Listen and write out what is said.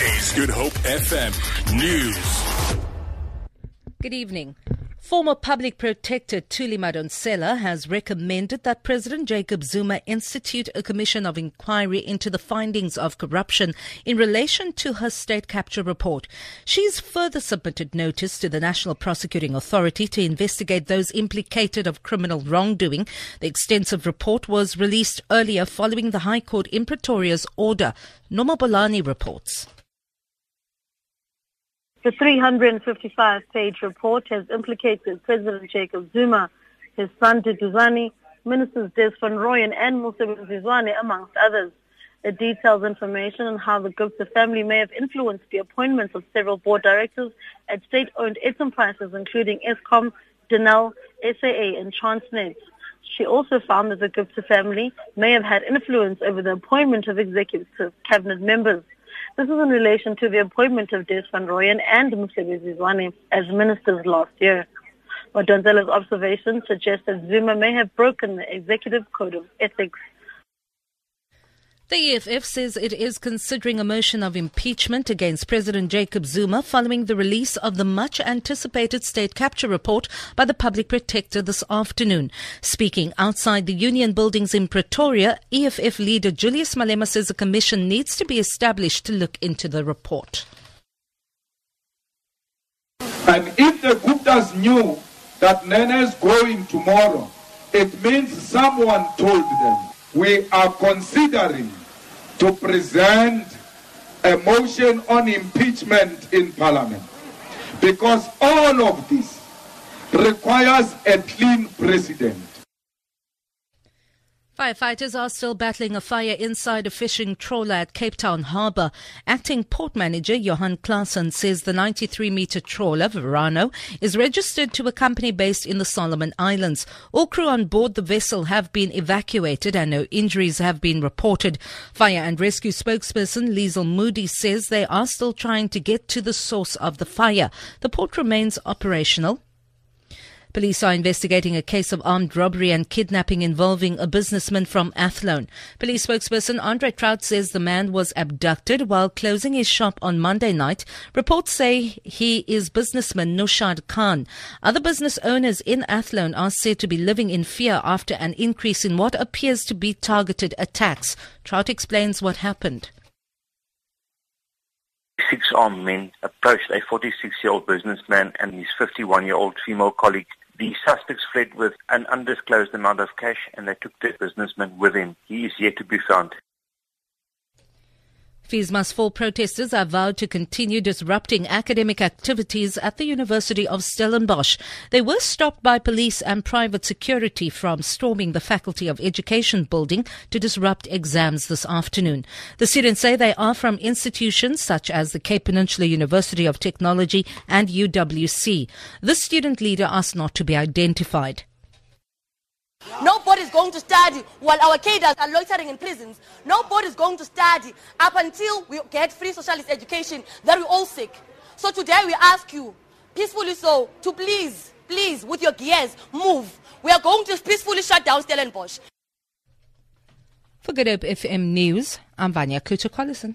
is Good Hope FM News. Good evening. Former public protector Thuli Madonsela has recommended that President Jacob Zuma institute a commission of inquiry into the findings of corruption in relation to her state capture report. She's further submitted notice to the National Prosecuting Authority to investigate those implicated of criminal wrongdoing. The extensive report was released earlier following the High Court in Pretoria's order. Norma Bolani reports. The 355 page report has implicated President Jacob Zuma, his son Duduzane, Ministers Des van Rooyen and Mosebenzi Zwane, amongst others. It details information on how the Gupta family may have influenced the appointments of several board directors at state-owned enterprises, including Eskom, Denel, SAA, and Transnet. She also found that the Gupta family may have had influence over the appointment of executive cabinet members. This is in relation to the appointment of Des van Rooyen and Mosebenzi Zwane as ministers last year. Madonsela's observations suggest that Zuma may have broken the executive code of ethics. The EFF says it is considering a motion of impeachment against President Jacob Zuma following the release of the much anticipated state capture report by the public protector this afternoon. Speaking outside the union buildings in Pretoria, EFF leader Julius Malema says a commission needs to be established to look into the report. And if the Guptas knew that Nene is going tomorrow, it means someone told them we are considering to present a motion on impeachment in Parliament because all of this requires a clean president. Firefighters are still battling a fire inside a fishing trawler at Cape Town Harbour. Acting port manager Johan Klaassen says the 93 metre trawler, Verano, is registered to a company based in the Solomon Islands. All crew on board the vessel have been evacuated and no injuries have been reported. Fire and rescue spokesperson Liesl Moody says they are still trying to get to the source of the fire. The port remains operational Police are investigating a case of armed robbery and kidnapping involving a businessman from Athlone. Police spokesperson Andre Traut says the man was abducted while closing his shop on Monday night. Reports say he is businessman Nushad Khan. Other business owners in Athlone are said to be living in fear after an increase in what appears to be targeted attacks. Traut explains what happened six armed men approached a 46-year-old businessman and his 51-year-old female colleague. The suspects fled with an undisclosed amount of cash and they took the businessman with them. He is yet to be found. Must fall protesters are vowed to continue disrupting academic activities at the University of Stellenbosch. They were stopped by police and private security from storming the Faculty of Education building to disrupt exams this afternoon. The students say they are from institutions such as the Cape Peninsula University of Technology and UWC. The student leader asked not to be identified. Nobody's going to study while our cadres are loitering in prisons. Nobody's going to study up until we get free socialist education that we all seek. So today we ask you, peacefully so, to please, please, with your gears, move. We are going to peacefully shut down Stellenbosch. For Good Hope FM News, I'm Vanya Kuchar-Collison.